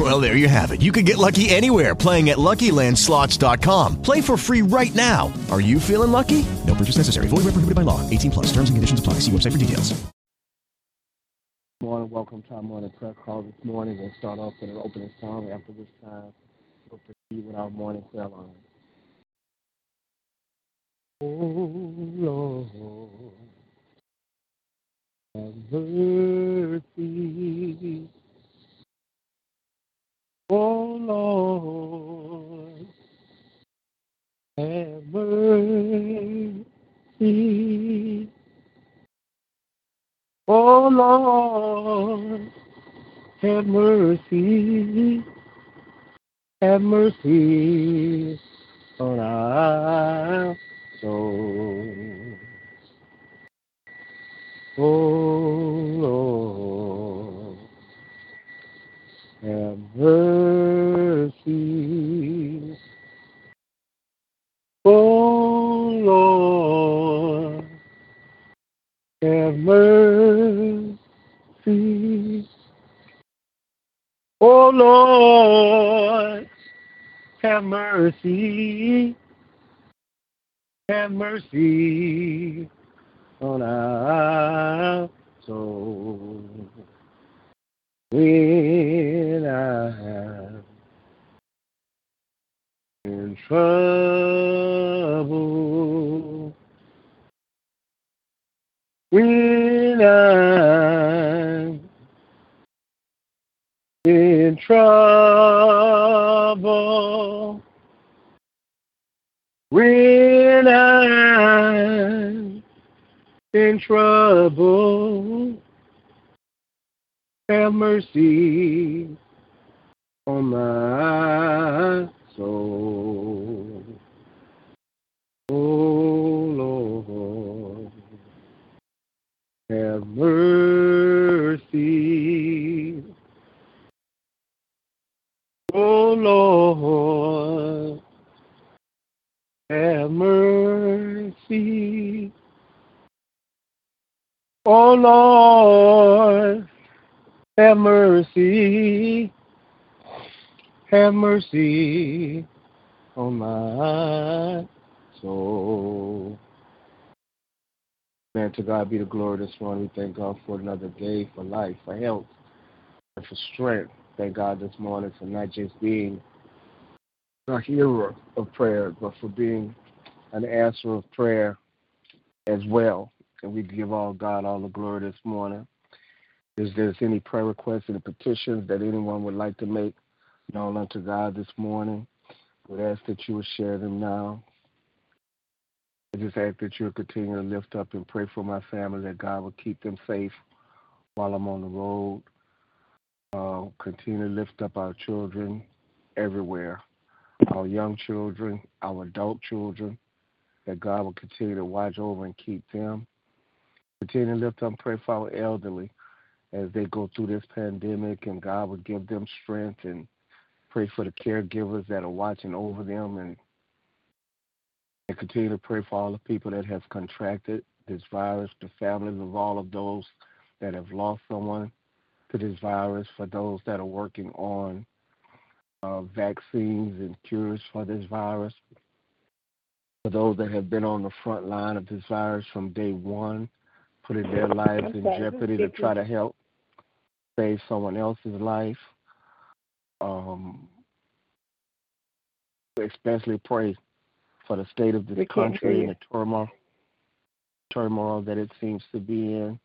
Well, there you have it. You can get lucky anywhere playing at LuckyLandSlots.com. Play for free right now. Are you feeling lucky? No purchase necessary. Void where prohibited by law. 18 plus. Terms and conditions apply. See website for details. Morning, welcome to our morning prayer call this morning. We'll start off with an opening song. After this time, we'll proceed with our morning prayer line. Oh Lord, have mercy. Oh Lord, have mercy. Oh Lord, have mercy. Have mercy on our soul. Oh Lord, have mercy. Have mercy on our soul. When I am in trouble, when I'm in trouble, when I'm in trouble, have mercy on my soul. Oh Lord, have mercy. Oh Lord, have mercy. Oh Lord, have mercy. Have mercy on my soul. Man, to God be the glory this morning. We thank God for another day, for life, for health, and for strength. Thank God this morning for not just being a hearer of prayer, but for being an answer of prayer as well. And we give all God all the glory this morning. If there's any prayer requests and petitions that anyone would like to make known unto God this morning, we ask that you would share them now. I just ask that you would continue to lift up and pray for my family that God will keep them safe while I'm on the road. Uh, continue to lift up our children everywhere, our young children, our adult children, that God will continue to watch over and keep them. Continue to lift up and pray for our elderly as they go through this pandemic, and God will give them strength and pray for the caregivers that are watching over them and and continue to pray for all the people that have contracted this virus, the families of all of those that have lost someone to this virus, for those that are working on uh, vaccines and cures for this virus, for those that have been on the front line of this virus from day one, putting their lives in jeopardy to try to help save someone else's life. Um, especially pray for the state of this We can't country and the turmoil turmoil that it seems to be in.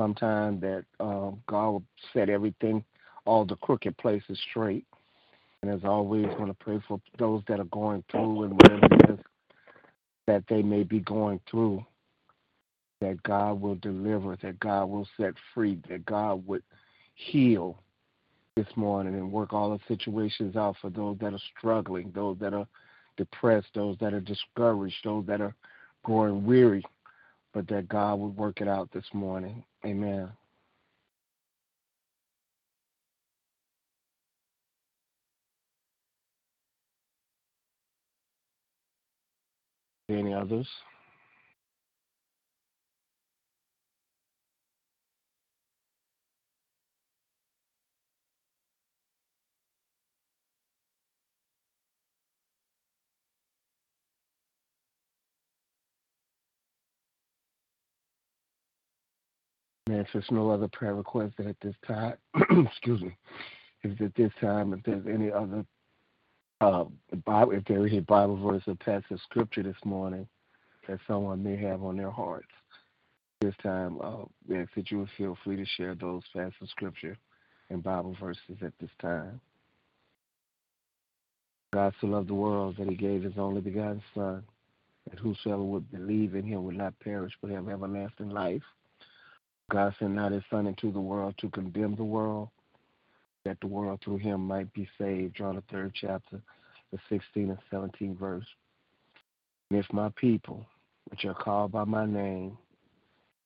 Sometime that um, God will set everything, all the crooked places straight. And as always, want to pray for those that are going through and whatever it is that they may be going through, that God will deliver, that God will set free, that God would heal this morning and work all the situations out for those that are struggling, those that are depressed, those that are discouraged, those that are growing weary. but that God would work it out this morning. Amen. Any others? And if there's no other prayer requests at this time, excuse me, if at this time, if there's any other uh, Bible, if there is a Bible verse or passage of scripture this morning that someone may have on their hearts, this time, uh, we ask that you would feel free to share those passages of scripture and Bible verses at this time. God so loved the world that he gave his only begotten Son, that whosoever would believe in him would not perish but have everlasting life. God sent not his Son into the world to condemn the world, that the world through him might be saved. John the third chapter, the 16 and 17 verse. And if my people, which are called by my name,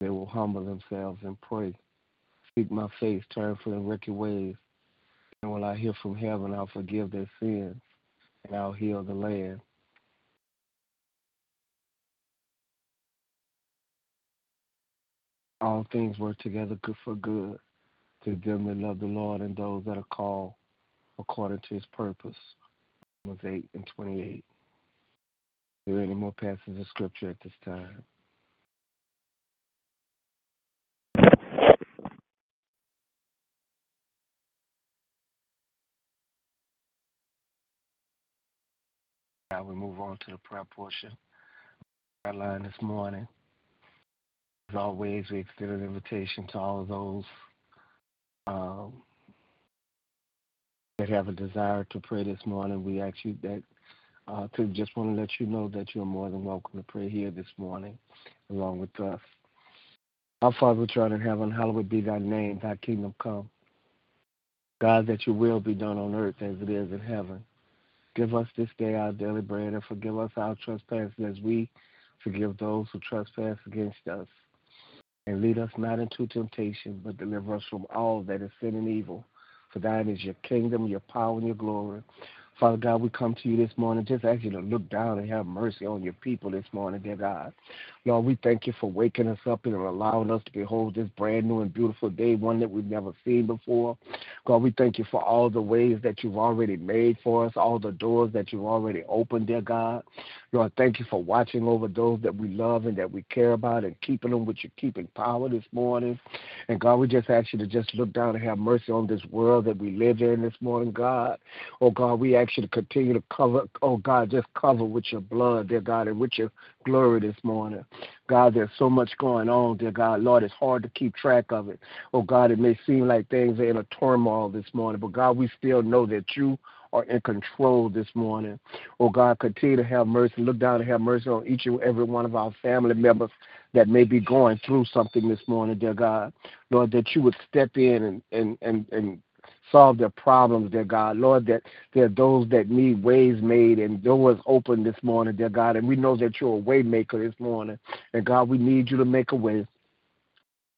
they will humble themselves and pray, seek my face, turn from their wicked ways, and will I hear from heaven, I'll forgive their sins, and I'll heal the land. all things work together good for good to them that love the Lord and those that are called according to his purpose. Romans 8 and 28. Are there any more passages of scripture at this time? Now we move on to the prayer portion. Prayer line this morning. As always, we extend an invitation to all of those um, that have a desire to pray this morning. We ask you that uh, to just want to let you know that you're more than welcome to pray here this morning along with us. Our Father which art in heaven, hallowed be thy name, thy kingdom come. God, that your will be done on earth as it is in heaven. Give us this day our daily bread and forgive us our trespasses as we forgive those who trespass against us and lead us not into temptation, but deliver us from all that is sin and evil. For thine is your kingdom, your power, and your glory. Father God, we come to you this morning just ask you to look down and have mercy on your people this morning, dear God. Lord, we thank you for waking us up and allowing us to behold this brand new and beautiful day, one that we've never seen before. God, we thank you for all the ways that you've already made for us, all the doors that you've already opened, dear God. Lord, thank you for watching over those that we love and that we care about and keeping them with your keeping power this morning. And God, we just ask you to just look down and have mercy on this world that we live in this morning, God. Oh, God, we ask you to continue to cover, oh, God, just cover with your blood, dear God, and with your glory this morning. God, there's so much going on, dear God. Lord, it's hard to keep track of it. Oh, God, it may seem like things are in a turmoil this morning, but God, we still know that you are in control this morning. Oh, God, continue to have mercy. Look down and have mercy on each and every one of our family members that may be going through something this morning, dear God. Lord, that you would step in and, and, and, and solve their problems, dear God. Lord, that there are those that need ways made and doors open this morning, dear God. And we know that you're a way maker this morning. And God, we need you to make a way.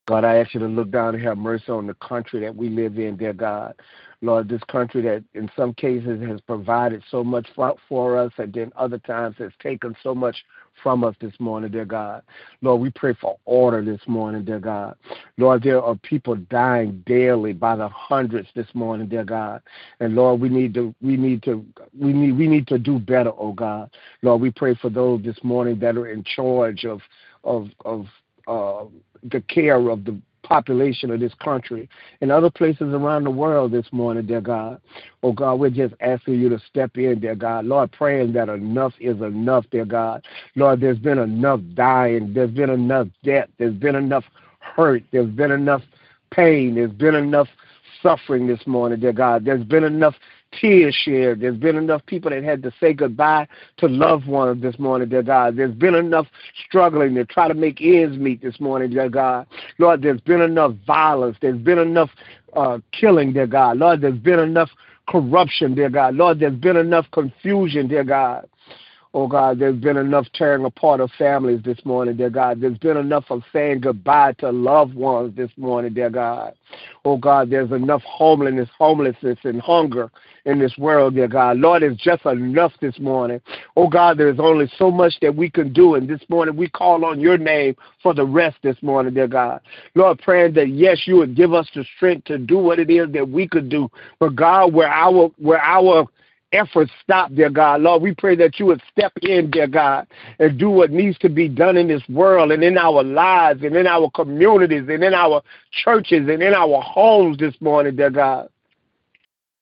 God, I ask you to look down and have mercy on the country that we live in, dear God. Lord, this country that in some cases has provided so much for, us and then other times has taken so much from us this morning, dear God. Lord, we pray for order this morning, dear God. Lord, there are people dying daily by the hundreds this morning, dear God. And Lord, we need to we need to we need we need to do better, oh God. Lord, we pray for those this morning that are in charge of of of uh, the care of the population of this country and other places around the world this morning, dear God. Oh God, we're just asking you to step in, dear God. Lord, praying that enough is enough, dear God. Lord, there's been enough dying, there's been enough death, there's been enough hurt, there's been enough pain, there's been enough suffering this morning, dear God. There's been enough tears shared. There's been enough people that had to say goodbye to loved ones this morning, dear God. There's been enough struggling to try to make ends meet this morning, dear God. Lord, there's been enough violence. There's been enough uh, killing, dear God. Lord, there's been enough corruption, dear God. Lord, there's been enough confusion, dear God. Oh God, there's been enough tearing apart of families this morning, dear God. There's been enough of saying goodbye to loved ones this morning, dear God. Oh God, there's enough homelessness, homelessness and hunger in this world, dear God. Lord, it's just enough this morning. Oh God, there's only so much that we can do. And this morning we call on your name for the rest this morning, dear God. Lord, praying that yes, you would give us the strength to do what it is that we could do. But God, where our where our efforts stop, dear God. Lord, we pray that you would step in, dear God, and do what needs to be done in this world and in our lives and in our communities and in our churches and in our homes this morning, dear God.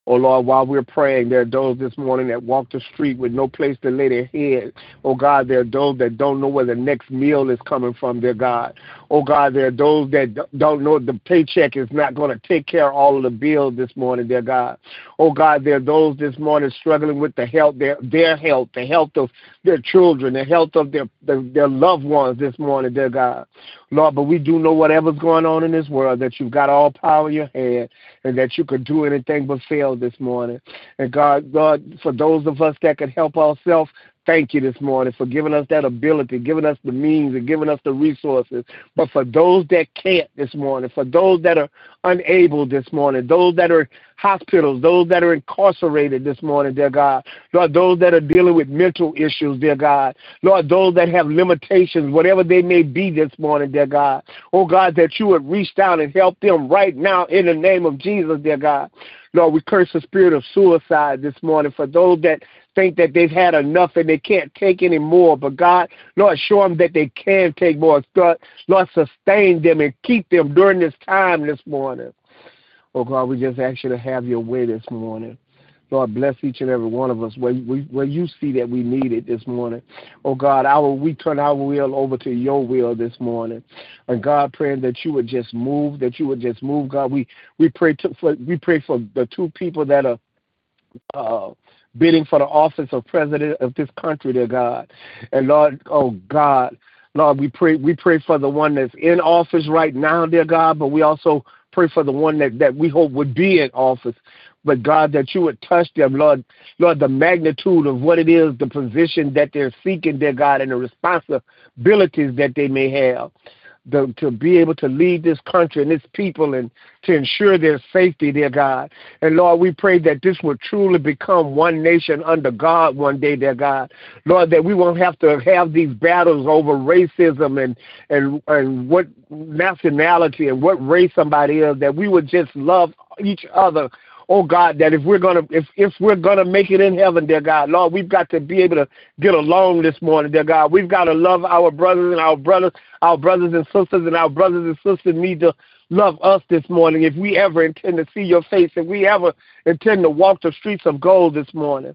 Oh Lord, while we're praying, there are those this morning that walk the street with no place to lay their head. Oh God, there are those that don't know where the next meal is coming from, dear God. Oh God, there are those that don't know the paycheck is not going to take care of all of the bills this morning, dear God. Oh God, there are those this morning struggling with the health, their their health, the health of their children, the health of their their, their loved ones this morning, dear God. Lord, but we do know whatever's going on in this world that you've got all power in your hand and that you could do anything but fail this morning. And God, God, for those of us that can help ourselves, thank you this morning for giving us that ability, giving us the means, and giving us the resources. But for those that can't this morning, for those that are unable this morning, those that are hospitals, those that are incarcerated this morning, dear God, Lord, those that are dealing with mental issues, dear God, Lord, those that have limitations, whatever they may be this morning, dear God, oh God, that you would reach down and help them right now in the name of Jesus, dear God. Lord, we curse the spirit of suicide this morning for those that think that they've had enough and they can't take any more. But God, Lord, show them that they can take more. God, Lord, sustain them and keep them during this time this morning. Oh God, we just ask you to have your way this morning. Lord, bless each and every one of us where, where you see that we need it this morning. Oh God, our, we turn our will over to your will this morning. And God, praying that you would just move, that you would just move. God, we, we pray to, for we pray for the two people that are uh, bidding for the office of president of this country, dear God. And Lord, oh God, Lord, we pray we pray for the one that's in office right now, dear God, but we also pray for the one that, that we hope would be in office. But God, that you would touch them, Lord, Lord, the magnitude of what it is, the position that they're seeking, dear God, and the responsibilities that they may have the, to be able to lead this country and its people and to ensure their safety, dear God. And Lord, we pray that this will truly become one nation under God one day, dear God. Lord, that we won't have to have these battles over racism and and and what nationality and what race somebody is, that we would just love each other oh God, that if we're gonna if if we're gonna make it in heaven, dear God, Lord, we've got to be able to get along this morning, dear God. We've got to love our brothers and our brothers, our brothers and sisters, and our brothers and sisters need to love us this morning if we ever intend to see your face, if we ever intend to walk the streets of gold this morning.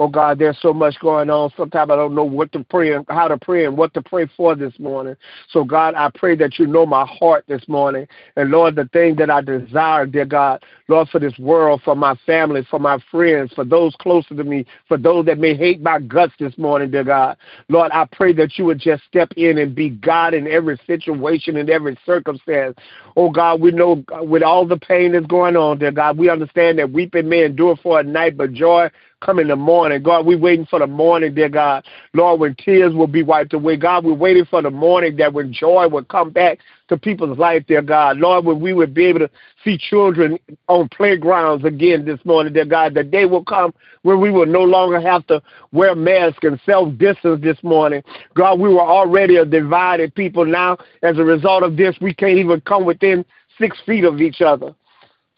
Oh God, there's so much going on. Sometimes I don't know what to pray and how to pray and what to pray for this morning. So God, I pray that you know my heart this morning. And Lord, the thing that I desire, dear God, Lord, for this world, for my family, for my friends, for those closer to me, for those that may hate my guts this morning, dear God. Lord, I pray that you would just step in and be God in every situation, and every circumstance. Oh God, we know with all the pain that's going on, dear God, we understand that weeping may endure for a night, but joy come in the morning. God, we're waiting for the morning, dear God. Lord, when tears will be wiped away. God, we're waiting for the morning that when joy will come back to people's life, dear God. Lord, when we would be able to see children on playgrounds again this morning, dear God, the day will come when we will no longer have to wear masks and self-distance this morning. God, we were already a divided people. Now, as a result of this, we can't even come within six feet of each other.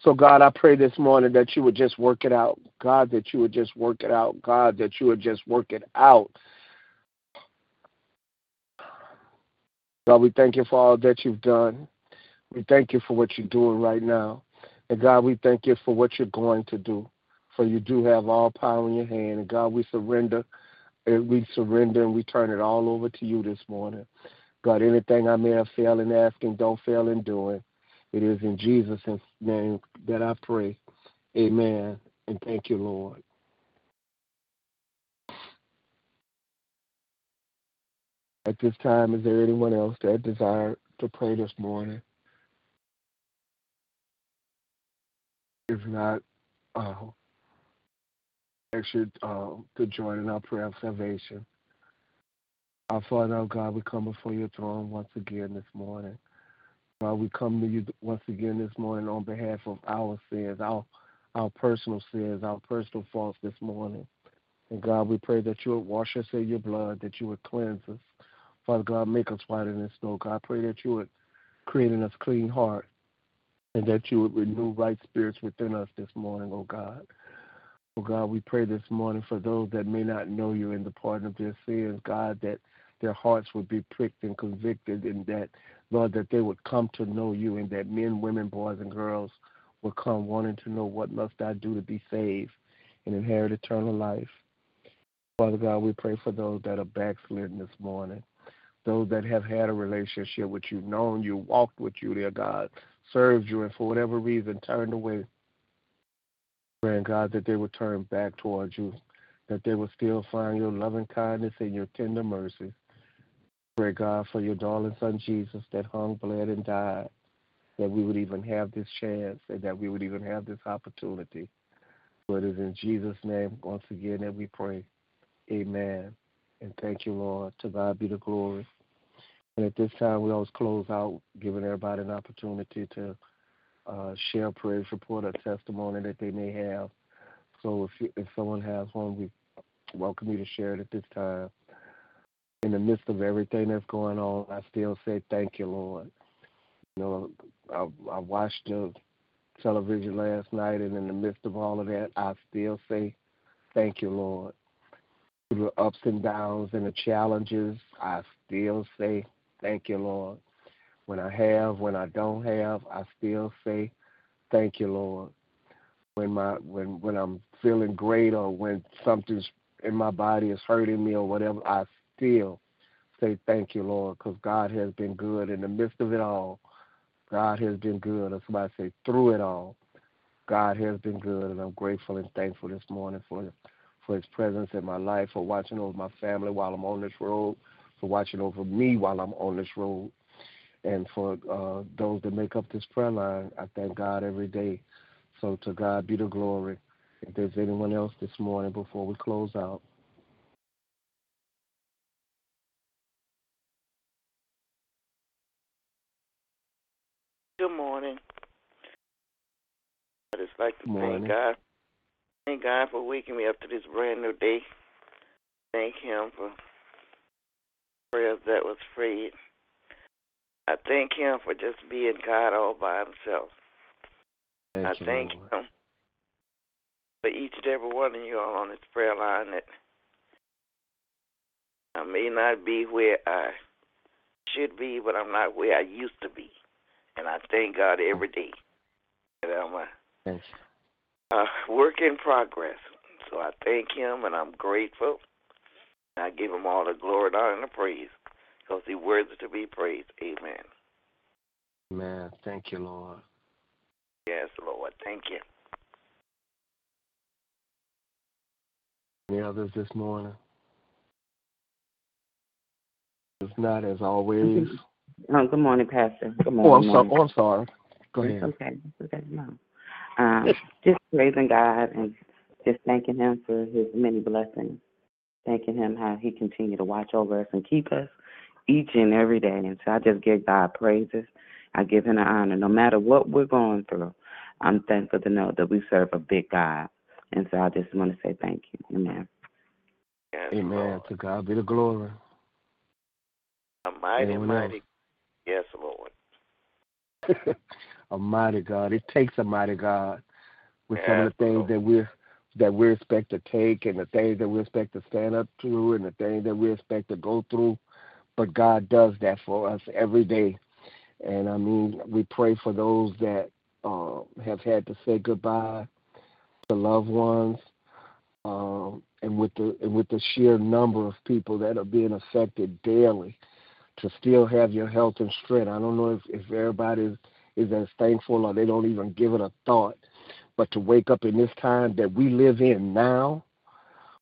So, God, I pray this morning that you would just work it out. God, that you would just work it out. God, that you would just work it out. God, we thank you for all that you've done. We thank you for what you're doing right now. And God, we thank you for what you're going to do. For you do have all power in your hand. And God, we surrender. And we surrender and we turn it all over to you this morning. God, anything I may have failed in asking, don't fail in doing. It is in Jesus' name that I pray. Amen. And thank you, Lord. At this time, is there anyone else that desire to pray this morning? If not, uh, ask you uh, to join in our prayer of salvation. Our Father, our God, we come before your throne once again this morning. God, we come to you once again this morning on behalf of our sins, our our personal sins, our personal faults this morning. And God, we pray that you would wash us in your blood, that you would cleanse us. Father God, make us whiter than snow. God, I pray that you would create in us clean heart and that you would renew right spirits within us this morning, oh God. Oh God, we pray this morning for those that may not know you in the pardon of their sins, God, that their hearts would be pricked and convicted, and that, Lord, that they would come to know you, and that men, women, boys, and girls would come wanting to know what must I do to be saved and inherit eternal life. Father God, we pray for those that are backslidden this morning, those that have had a relationship with you, known you, walked with you, dear God, served you, and for whatever reason turned away. Praying, God, that they would turn back towards you, that they would still find your loving kindness and your tender mercy. Pray, God, for your darling son Jesus that hung, bled, and died, that we would even have this chance and that we would even have this opportunity. But it is in Jesus' name, once again, that we pray. Amen. And thank you, Lord. To God be the glory. And at this time, we always close out giving everybody an opportunity to uh, share a praise report or testimony that they may have. So if you, if someone has one, we welcome you to share it at this time. In the midst of everything that's going on, I still say thank you, Lord. You know, I, I watched the television last night, and in the midst of all of that, I still say thank you, Lord. Through the ups and downs and the challenges, I still say thank you, Lord. When I have, when I don't have, I still say thank you, Lord. When my when when I'm feeling great or when something's in my body is hurting me or whatever, I still say thank you, Lord, because God has been good in the midst of it all. God has been good. That's why I say through it all, God has been good, and I'm grateful and thankful this morning for for His presence in my life, for watching over my family while I'm on this road, for watching over me while I'm on this road, and for uh, those that make up this prayer line. I thank God every day. So to God be the glory. If there's anyone else this morning before we close out. Good morning. I just like to Good thank morning. God. Thank God for waking me up to this brand new day. Thank Him for prayers that was prayed. I thank Him for just being God all by Himself. Thank I you, thank Lord. Him for each and every one of you all on this prayer line that I may not be where I should be, but I'm not where I used to be. And I thank God every day that I'm a Thank you. uh, work in progress. So I thank Him and I'm grateful. I give Him all the glory, the honor, and the praise because He's worthy to be praised. Amen. Man, thank you, Lord. Yes, Lord. Thank you. Any others this morning? If not, as always. Oh, good morning, Pastor. Good Oh, I'm morning. sorry. morning. Oh, I'm sorry. Go It's ahead. okay. It's okay. No. Um, just praising God and just thanking Him for His many blessings. Thanking Him how He continue to watch over us and keep us each and every day. And so I just give God praises. I give Him the honor. No matter what we're going through, I'm thankful to know that we serve a big God. And so I just want to say thank you. Amen. Yes, Amen. Lord. To God be the glory. A mighty, Anyone mighty. Yes, Lord. a mighty God. It takes a mighty God with some of the things Lord. that we're that we expect to take and the things that we expect to stand up to and the things that we expect to go through. But God does that for us every day. And I mean, we pray for those that uh, have had to say goodbye to loved ones, um, and with the and with the sheer number of people that are being affected daily, to still have your health and strength. I don't know if, if everybody is, is as thankful or they don't even give it a thought, but to wake up in this time that we live in now,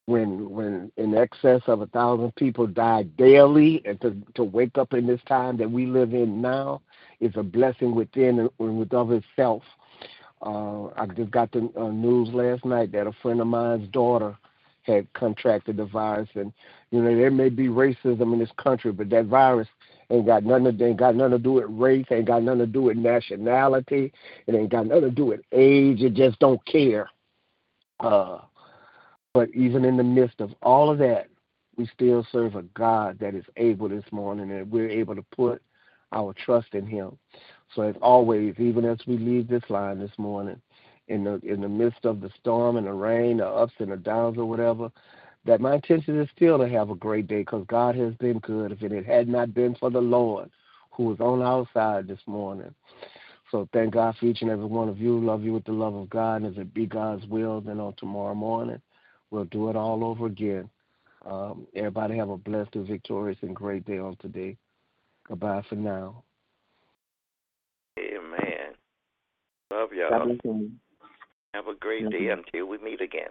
when when in excess of a thousand people die daily, and to to wake up in this time that we live in now is a blessing within and with of itself. Uh, I just got the uh, news last night that a friend of mine's daughter had contracted the virus, and you know there may be racism in this country, but that virus ain't got nothing. To, ain't got nothing to do with race. Ain't got nothing to do with nationality. It ain't got nothing to do with age. It just don't care. Uh, but even in the midst of all of that, we still serve a God that is able this morning, and we're able to put our trust in Him. So as always, even as we leave this line this morning, in the in the midst of the storm and the rain, the ups and the downs or whatever, that my intention is still to have a great day because God has been good. If it had not been for the Lord who was on our side this morning. So thank God for each and every one of you. Love you with the love of God. And if it be God's will, then on tomorrow morning, we'll do it all over again. Um, everybody have a blessed and victorious and great day on today. Goodbye for now. Amen. Love y'all. Have a great day until we meet again.